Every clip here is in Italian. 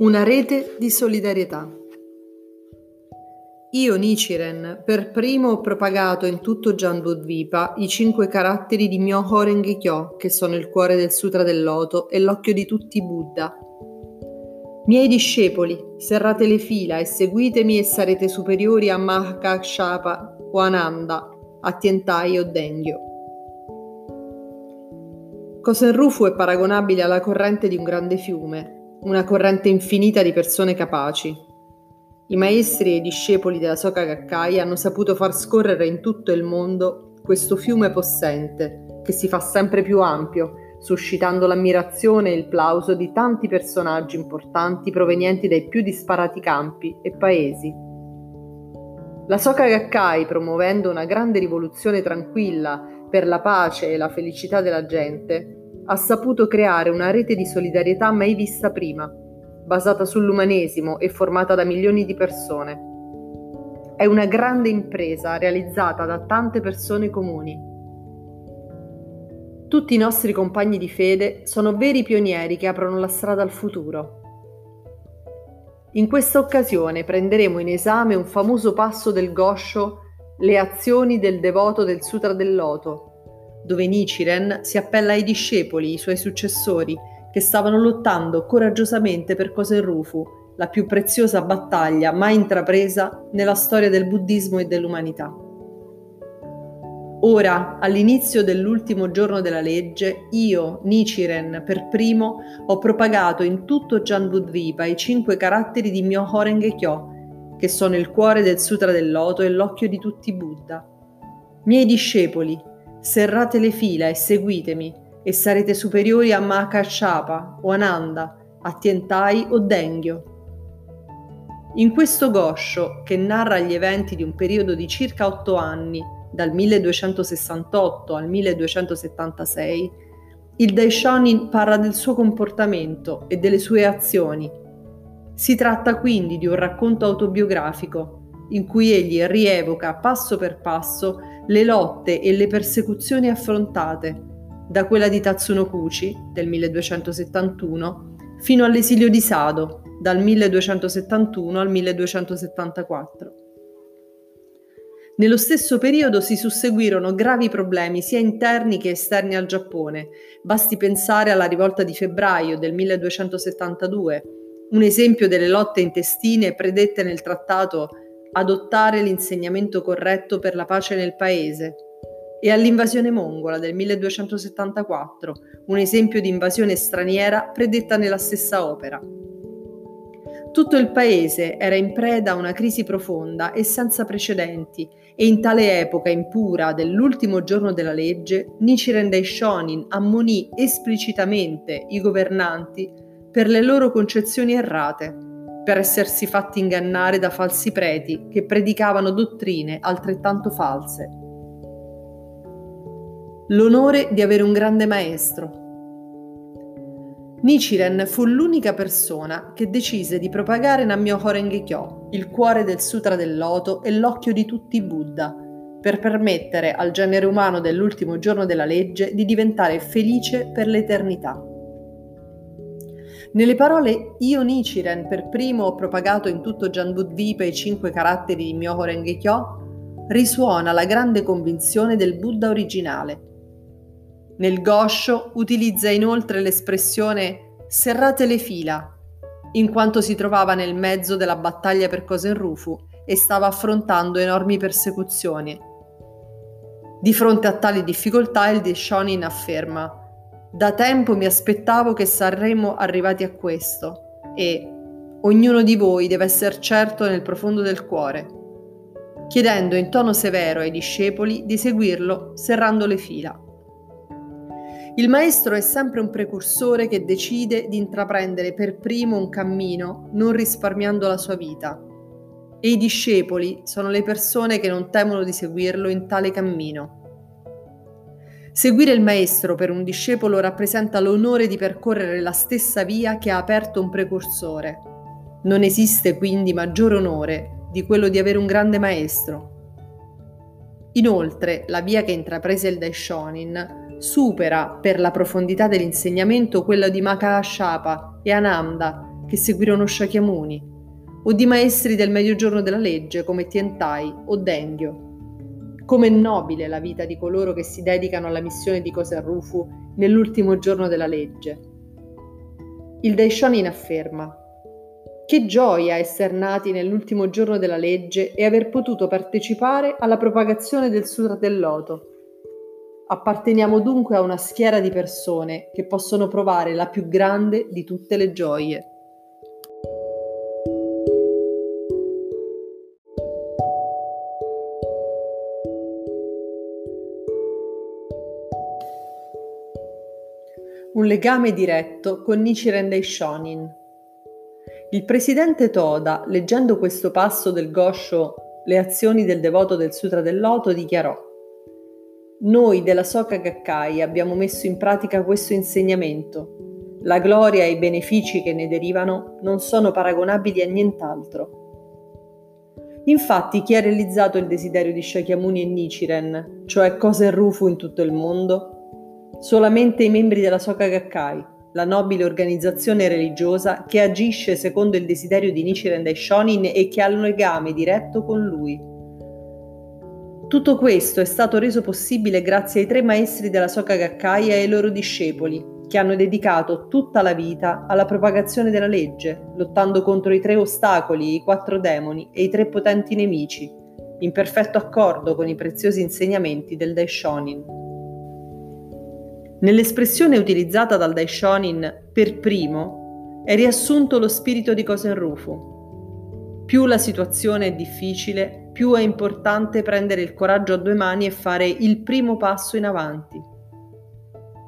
Una rete di solidarietà. Io, Nichiren, per primo ho propagato in tutto Jambudvipa i cinque caratteri di Myoho Renge che sono il cuore del Sutra del Loto e l'occhio di tutti i Buddha. Miei discepoli, serrate le fila e seguitemi e sarete superiori a Mahakakshapa o Ananda, a Tientai o Dengyo. Kosenrufu è paragonabile alla corrente di un grande fiume, una corrente infinita di persone capaci. I maestri e i discepoli della Soka Gakkai hanno saputo far scorrere in tutto il mondo questo fiume possente che si fa sempre più ampio, suscitando l'ammirazione e il plauso di tanti personaggi importanti provenienti dai più disparati campi e paesi. La Soka Gakkai, promuovendo una grande rivoluzione tranquilla per la pace e la felicità della gente, ha saputo creare una rete di solidarietà mai vista prima, basata sull'umanesimo e formata da milioni di persone. È una grande impresa realizzata da tante persone comuni. Tutti i nostri compagni di fede sono veri pionieri che aprono la strada al futuro. In questa occasione prenderemo in esame un famoso passo del Gosho, le azioni del devoto del Sutra del Loto, dove Nichiren si appella ai discepoli, i suoi successori, che stavano lottando coraggiosamente per Kosenrufu, la più preziosa battaglia mai intrapresa nella storia del buddismo e dell'umanità. Ora, all'inizio dell'ultimo giorno della legge, io, Nichiren, per primo, ho propagato in tutto Janbudvipa i cinque caratteri di Myoho Renge Kyo, che sono il cuore del Sutra del Loto e l'occhio di tutti i Buddha. Miei discepoli, serrate le fila e seguitemi, e sarete superiori a Mahakashapa o Ananda, a Tientai o Dengyo. In questo goscio, che narra gli eventi di un periodo di circa otto anni, dal 1268 al 1276, il Daishonin parla del suo comportamento e delle sue azioni. Si tratta quindi di un racconto autobiografico in cui egli rievoca passo per passo le lotte e le persecuzioni affrontate, da quella di Tatsunokuchi del 1271 fino all'esilio di Sado dal 1271 al 1274. Nello stesso periodo si susseguirono gravi problemi sia interni che esterni al Giappone. Basti pensare alla rivolta di febbraio del 1272, un esempio delle lotte intestine predette nel trattato adottare l'insegnamento corretto per la pace nel paese, e all'invasione mongola del 1274, un esempio di invasione straniera predetta nella stessa opera. Tutto il paese era in preda a una crisi profonda e senza precedenti, e in tale epoca impura dell'ultimo giorno della legge, Nichiren Daishonin ammonì esplicitamente i governanti per le loro concezioni errate per essersi fatti ingannare da falsi preti che predicavano dottrine altrettanto false. L'onore di avere un grande maestro. Nichiren fu l'unica persona che decise di propagare Nammyoho Renge Kyo, il cuore del Sutra del Loto e l'occhio di tutti i Buddha, per permettere al genere umano dell'ultimo giorno della legge di diventare felice per l'eternità. Nelle parole Io Nichiren per primo propagato in tutto Janbudvipa i cinque caratteri di Myoho Renge Kyo, risuona la grande convinzione del Buddha originale. Nel Gosho utilizza inoltre l'espressione serrate le fila, in quanto si trovava nel mezzo della battaglia per Kosenrufu e stava affrontando enormi persecuzioni. Di fronte a tali difficoltà il Deshonin afferma da tempo mi aspettavo che saremmo arrivati a questo e ognuno di voi deve essere certo nel profondo del cuore, chiedendo in tono severo ai discepoli di seguirlo serrando le fila. Il maestro è sempre un precursore che decide di intraprendere per primo un cammino non risparmiando la sua vita. E i discepoli sono le persone che non temono di seguirlo in tale cammino. Seguire il maestro per un discepolo rappresenta l'onore di percorrere la stessa via che ha aperto un precursore. Non esiste quindi maggiore onore di quello di avere un grande maestro. Inoltre, la via che intraprese il Daishonin supera per la profondità dell'insegnamento quella di Mahakashapa e Ananda, che seguirono Shakyamuni, o di maestri del mezzogiorno della legge come Tientai o Dengyo. Com'è nobile la vita di coloro che si dedicano alla missione di Kosen Rufu nell'ultimo giorno della legge. Il Daishonin afferma che gioia essere nati nell'ultimo giorno della legge e aver potuto partecipare alla propagazione del Sutra del Loto. Apparteniamo dunque a una schiera di persone che possono provare la più grande di tutte le gioie. Un legame diretto con Nichiren Daishonin il presidente Toda, leggendo questo passo del Gosho Le azioni del devoto del Sutra del Loto, dichiarò Noi della Soka Gakkai abbiamo messo in pratica questo insegnamento. La gloria e i benefici che ne derivano non sono paragonabili a nient'altro. Infatti, chi ha realizzato il desiderio di Shakyamuni e Nichiren, cioè Kosen Rufu in tutto il mondo? Solamente i membri della Soka Gakkai, la nobile organizzazione religiosa che agisce secondo il desiderio di Nichiren Daishonin e che ha un legame diretto con lui. Tutto questo è stato reso possibile grazie ai tre maestri della Soka Gakkai e ai loro discepoli, che hanno dedicato tutta la vita alla propagazione della legge, lottando contro i tre ostacoli, i quattro demoni e i tre potenti nemici, in perfetto accordo con i preziosi insegnamenti del Daishonin. Nell'espressione utilizzata dal Daishonin per primo è riassunto lo spirito di Kosen-Rufu. Più la situazione è difficile, più è importante prendere il coraggio a due mani e fare il primo passo in avanti.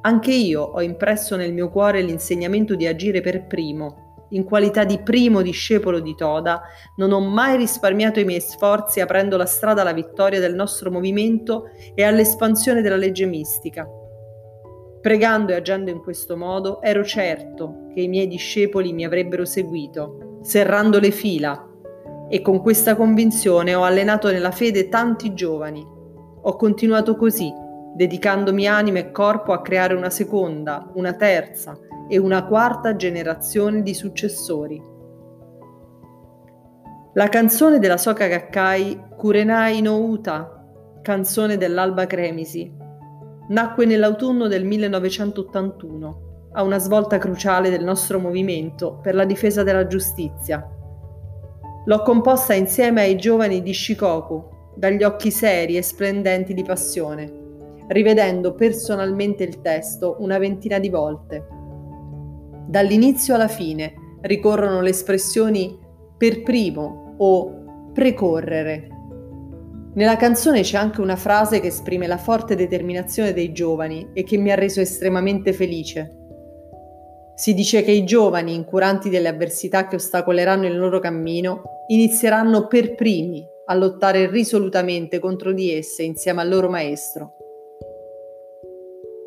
Anche io ho impresso nel mio cuore l'insegnamento di agire per primo. In qualità di primo discepolo di Toda, non ho mai risparmiato i miei sforzi aprendo la strada alla vittoria del nostro movimento e all'espansione della legge mistica Pregando e agendo in questo modo, ero certo che i miei discepoli mi avrebbero seguito, serrando le fila, e con questa convinzione ho allenato nella fede tanti giovani. Ho continuato così, dedicandomi anima e corpo a creare una seconda, una terza e una quarta generazione di successori. La canzone della Soka Gakkai, Kurenai no Uta, canzone dell'Alba Cremisi, nacque nell'autunno del 1981, a una svolta cruciale del nostro movimento per la difesa della giustizia. L'ho composta insieme ai giovani di Shikoku, dagli occhi seri e splendenti di passione, rivedendo personalmente il testo una ventina di volte. Dall'inizio alla fine ricorrono le espressioni per primo o precorrere nella canzone c'è anche una frase che esprime la forte determinazione dei giovani e che mi ha reso estremamente felice. Si dice che i giovani, incuranti delle avversità che ostacoleranno il loro cammino, inizieranno per primi a lottare risolutamente contro di esse insieme al loro maestro.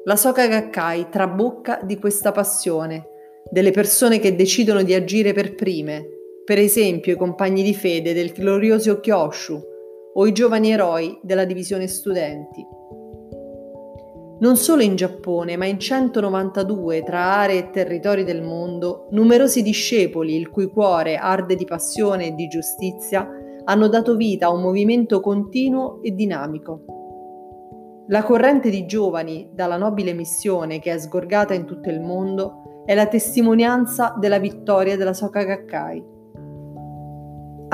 La Soka Gakkai trabocca di questa passione, delle persone che decidono di agire per prime, per esempio i compagni di fede del glorioso Kyoshu, o i giovani eroi della divisione studenti. Non solo in Giappone, ma in 192 tra aree e territori del mondo, numerosi discepoli, il cui cuore arde di passione e di giustizia, hanno dato vita a un movimento continuo e dinamico. La corrente di giovani dalla nobile missione che è sgorgata in tutto il mondo è la testimonianza della vittoria della Soka Gakkai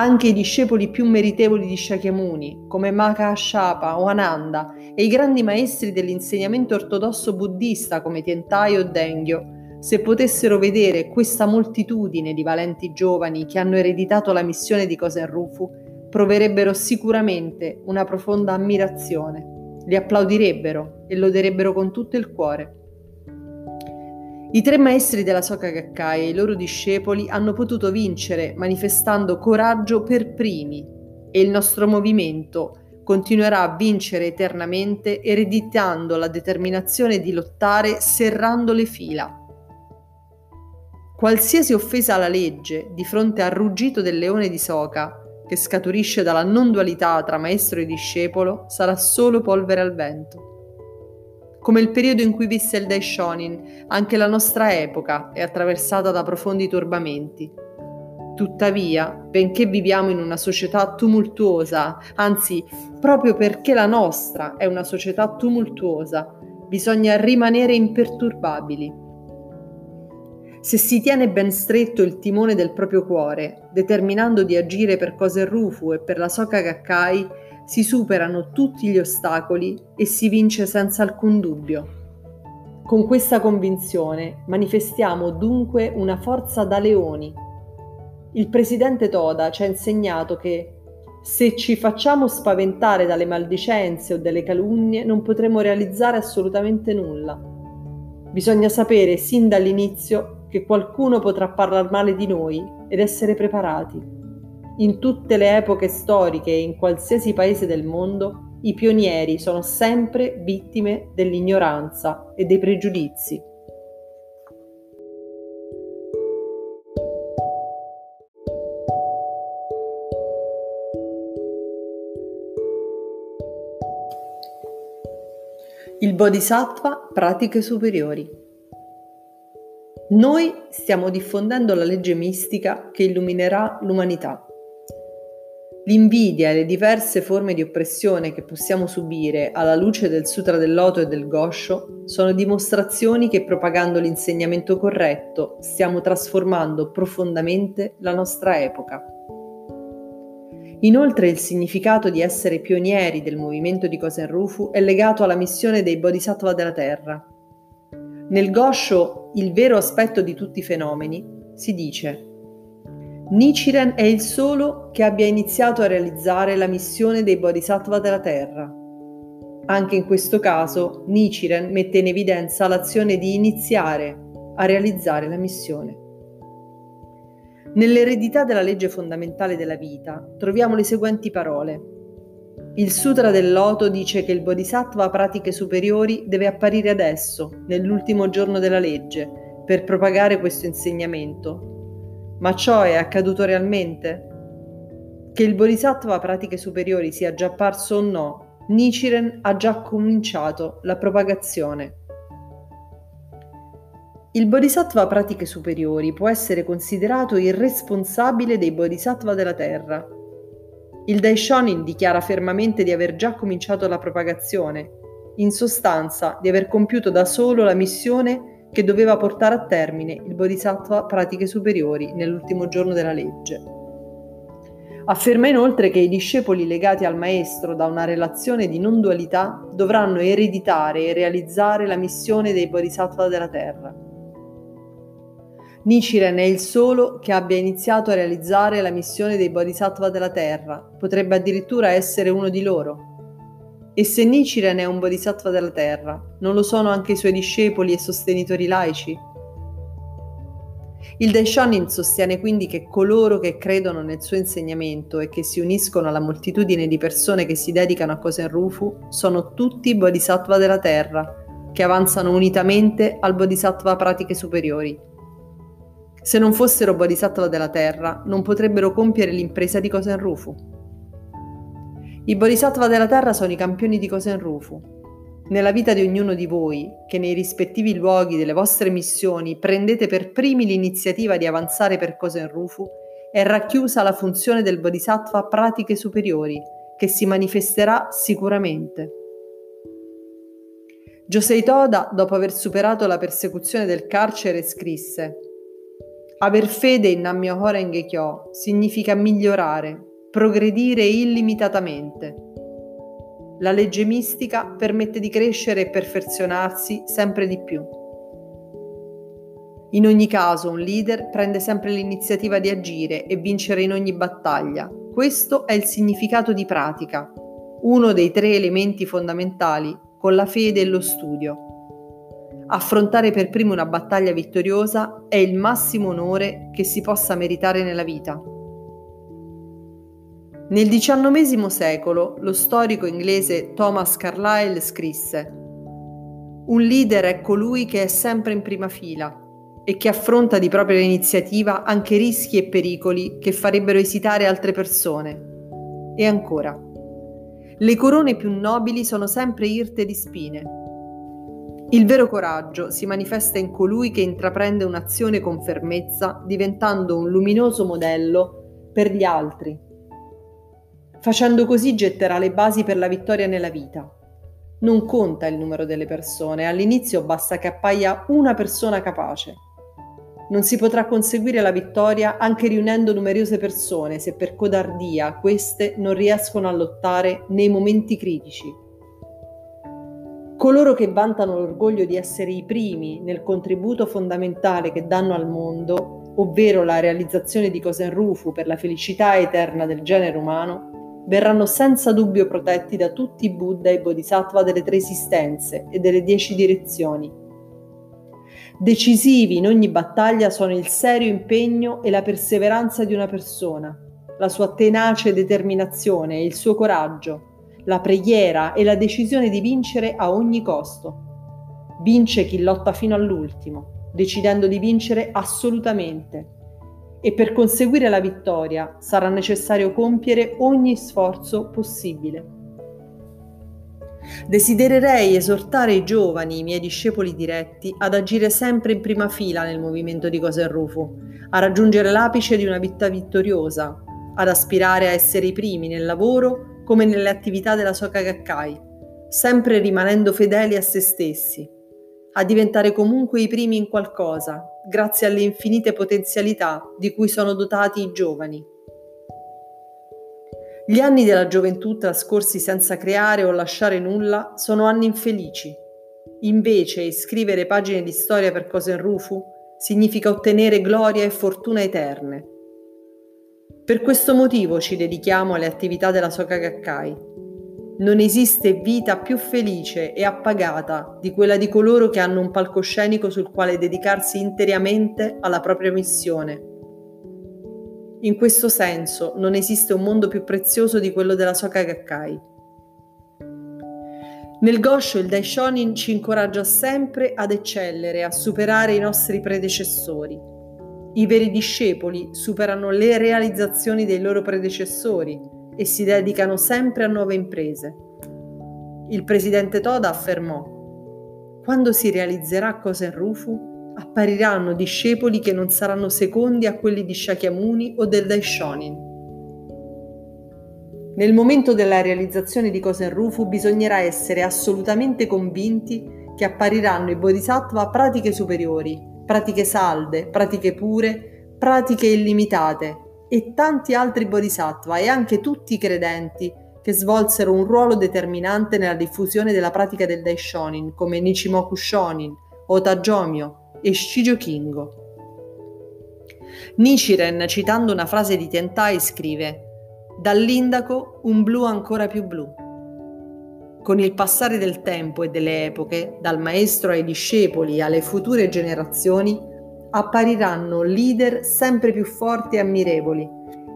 anche i discepoli più meritevoli di Shakyamuni, come Maka Ashapa o Ananda, e i grandi maestri dell'insegnamento ortodosso buddista come Tientai o Dengyo, se potessero vedere questa moltitudine di valenti giovani che hanno ereditato la missione di Kosen Rufu, proverebbero sicuramente una profonda ammirazione, li applaudirebbero e loderebbero con tutto il cuore. I tre maestri della Soka Gakkai e i loro discepoli hanno potuto vincere manifestando coraggio per primi e il nostro movimento continuerà a vincere eternamente ereditando la determinazione di lottare serrando le fila. Qualsiasi offesa alla legge di fronte al ruggito del leone di Soka, che scaturisce dalla non dualità tra maestro e discepolo, sarà solo polvere al vento. Come il periodo in cui visse il Daishonin, anche la nostra epoca è attraversata da profondi turbamenti. Tuttavia, benché viviamo in una società tumultuosa, anzi, proprio perché la nostra è una società tumultuosa, bisogna rimanere imperturbabili. Se si tiene ben stretto il timone del proprio cuore, determinando di agire per Cose Rufu e per la Soka Gakkai, si superano tutti gli ostacoli e si vince senza alcun dubbio. Con questa convinzione manifestiamo dunque una forza da leoni. Il presidente Toda ci ha insegnato che se ci facciamo spaventare dalle maldicenze o dalle calunnie non potremo realizzare assolutamente nulla. Bisogna sapere sin dall'inizio che qualcuno potrà parlare male di noi ed essere preparati. In tutte le epoche storiche e in qualsiasi paese del mondo, i pionieri sono sempre vittime dell'ignoranza e dei pregiudizi. Il Bodhisattva pratiche superiori. Noi stiamo diffondendo la legge mistica che illuminerà l'umanità. L'invidia e le diverse forme di oppressione che possiamo subire alla luce del Sutra del Loto e del Gosho sono dimostrazioni che propagando l'insegnamento corretto stiamo trasformando profondamente la nostra epoca. Inoltre il significato di essere pionieri del movimento di Kosen Rufu è legato alla missione dei Bodhisattva della Terra. Nel Gosho, il vero aspetto di tutti i fenomeni, si dice Nichiren è il solo che abbia iniziato a realizzare la missione dei Bodhisattva della Terra. Anche in questo caso, Nichiren mette in evidenza l'azione di iniziare a realizzare la missione. Nell'eredità della legge fondamentale della vita troviamo le seguenti parole. Il Sutra del Loto dice che il Bodhisattva a pratiche superiori deve apparire adesso, nell'ultimo giorno della legge, per propagare questo insegnamento, ma ciò è accaduto realmente? Che il Bodhisattva a pratiche superiori sia già apparso o no, Nichiren ha già cominciato la propagazione. Il Bodhisattva a pratiche superiori può essere considerato il responsabile dei Bodhisattva della Terra. Il Daishonin dichiara fermamente di aver già cominciato la propagazione, in sostanza di aver compiuto da solo la missione che doveva portare a termine il Bodhisattva pratiche superiori nell'ultimo giorno della legge. Afferma inoltre che i discepoli legati al maestro da una relazione di non dualità dovranno ereditare e realizzare la missione dei Bodhisattva della Terra. Nichiren è il solo che abbia iniziato a realizzare la missione dei Bodhisattva della Terra, potrebbe addirittura essere uno di loro. E se Nichiren è un bodhisattva della terra, non lo sono anche i suoi discepoli e sostenitori laici? Il Daishonin sostiene quindi che coloro che credono nel suo insegnamento e che si uniscono alla moltitudine di persone che si dedicano a Kosen Rufu sono tutti bodhisattva della terra, che avanzano unitamente al bodhisattva pratiche superiori. Se non fossero bodhisattva della terra, non potrebbero compiere l'impresa di Kosen Rufu. I bodhisattva della terra sono i campioni di Kosen-Rufu. Nella vita di ognuno di voi, che nei rispettivi luoghi delle vostre missioni prendete per primi l'iniziativa di avanzare per Kosen-Rufu, è racchiusa la funzione del bodhisattva pratiche superiori, che si manifesterà sicuramente. Josei Toda, dopo aver superato la persecuzione del carcere, scrisse Aver fede in Nammyoho Renge Kyo significa migliorare, progredire illimitatamente. La legge mistica permette di crescere e perfezionarsi sempre di più. In ogni caso un leader prende sempre l'iniziativa di agire e vincere in ogni battaglia. Questo è il significato di pratica, uno dei tre elementi fondamentali con la fede e lo studio. Affrontare per primo una battaglia vittoriosa è il massimo onore che si possa meritare nella vita. Nel XIX secolo lo storico inglese Thomas Carlyle scrisse Un leader è colui che è sempre in prima fila e che affronta di propria iniziativa anche rischi e pericoli che farebbero esitare altre persone. E ancora, le corone più nobili sono sempre irte di spine. Il vero coraggio si manifesta in colui che intraprende un'azione con fermezza, diventando un luminoso modello per gli altri. Facendo così getterà le basi per la vittoria nella vita. Non conta il numero delle persone, all'inizio basta che appaia una persona capace. Non si potrà conseguire la vittoria anche riunendo numerose persone se per codardia queste non riescono a lottare nei momenti critici. Coloro che vantano l'orgoglio di essere i primi nel contributo fondamentale che danno al mondo, ovvero la realizzazione di Cosenrufu per la felicità eterna del genere umano, verranno senza dubbio protetti da tutti i Buddha e Bodhisattva delle tre esistenze e delle dieci direzioni. Decisivi in ogni battaglia sono il serio impegno e la perseveranza di una persona, la sua tenace determinazione e il suo coraggio, la preghiera e la decisione di vincere a ogni costo. Vince chi lotta fino all'ultimo, decidendo di vincere assolutamente. E per conseguire la vittoria sarà necessario compiere ogni sforzo possibile. Desidererei esortare i giovani, i miei discepoli diretti, ad agire sempre in prima fila nel movimento di Coserrufu, a raggiungere l'apice di una vita vittoriosa, ad aspirare a essere i primi nel lavoro come nelle attività della Soka Gakkai, sempre rimanendo fedeli a se stessi, a diventare comunque i primi in qualcosa, grazie alle infinite potenzialità di cui sono dotati i giovani. Gli anni della gioventù trascorsi senza creare o lasciare nulla sono anni infelici. Invece, scrivere pagine di storia per Cosenrufu significa ottenere gloria e fortuna eterne. Per questo motivo ci dedichiamo alle attività della Soka Gakkai. Non esiste vita più felice e appagata di quella di coloro che hanno un palcoscenico sul quale dedicarsi interamente alla propria missione. In questo senso non esiste un mondo più prezioso di quello della Soka Gakkai. Nel Gosho il Daishonin ci incoraggia sempre ad eccellere, a superare i nostri predecessori i veri discepoli superano le realizzazioni dei loro predecessori e si dedicano sempre a nuove imprese. Il presidente Toda affermò: Quando si realizzerà Kosen-Rufu, appariranno discepoli che non saranno secondi a quelli di Shakyamuni o del Daishonin. Nel momento della realizzazione di Kosen-Rufu bisognerà essere assolutamente convinti che appariranno i bodhisattva pratiche superiori, pratiche salde, pratiche pure, pratiche illimitate e tanti altri bodhisattva e anche tutti i credenti che svolsero un ruolo determinante nella diffusione della pratica del Daishonin come Nichimoku Shonin, Otajomyo e Shijo Kingo. Nichiren, citando una frase di Tentai, scrive Dall'indaco un blu ancora più blu. Con il passare del tempo e delle epoche, dal maestro ai discepoli alle future generazioni, appariranno leader sempre più forti e ammirevoli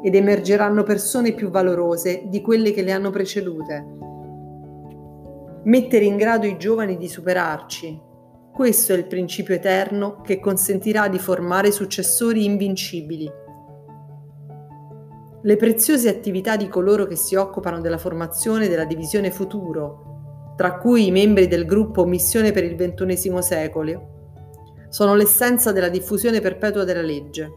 ed emergeranno persone più valorose di quelle che le hanno precedute. Mettere in grado i giovani di superarci, questo è il principio eterno che consentirà di formare successori invincibili le preziose attività di coloro che si occupano della formazione della divisione futuro, tra cui i membri del gruppo Missione per il XXI secolo, sono l'essenza della diffusione perpetua della legge.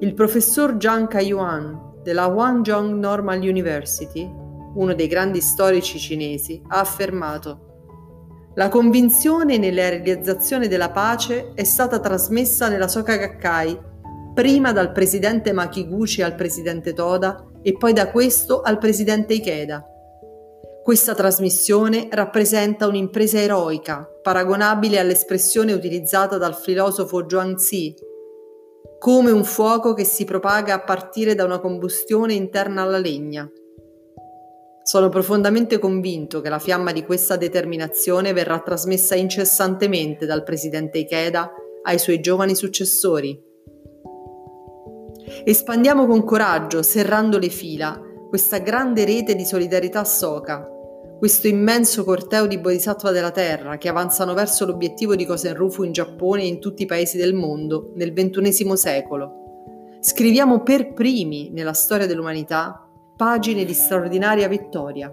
Il professor Zhang Kaiyuan della Huangjong Normal University, uno dei grandi storici cinesi, ha affermato la convinzione nella realizzazione della pace è stata trasmessa nella Soka Gakkai prima dal presidente Makiguchi al presidente Toda e poi da questo al presidente Ikeda. Questa trasmissione rappresenta un'impresa eroica, paragonabile all'espressione utilizzata dal filosofo Zhuangzi, come un fuoco che si propaga a partire da una combustione interna alla legna. Sono profondamente convinto che la fiamma di questa determinazione verrà trasmessa incessantemente dal presidente Ikeda ai suoi giovani successori. Espandiamo con coraggio, serrando le fila, questa grande rete di solidarietà Soka, questo immenso corteo di bodhisattva della Terra che avanzano verso l'obiettivo di Kosenrufu in Giappone e in tutti i paesi del mondo nel XXI secolo. Scriviamo per primi nella storia dell'umanità pagine di straordinaria vittoria.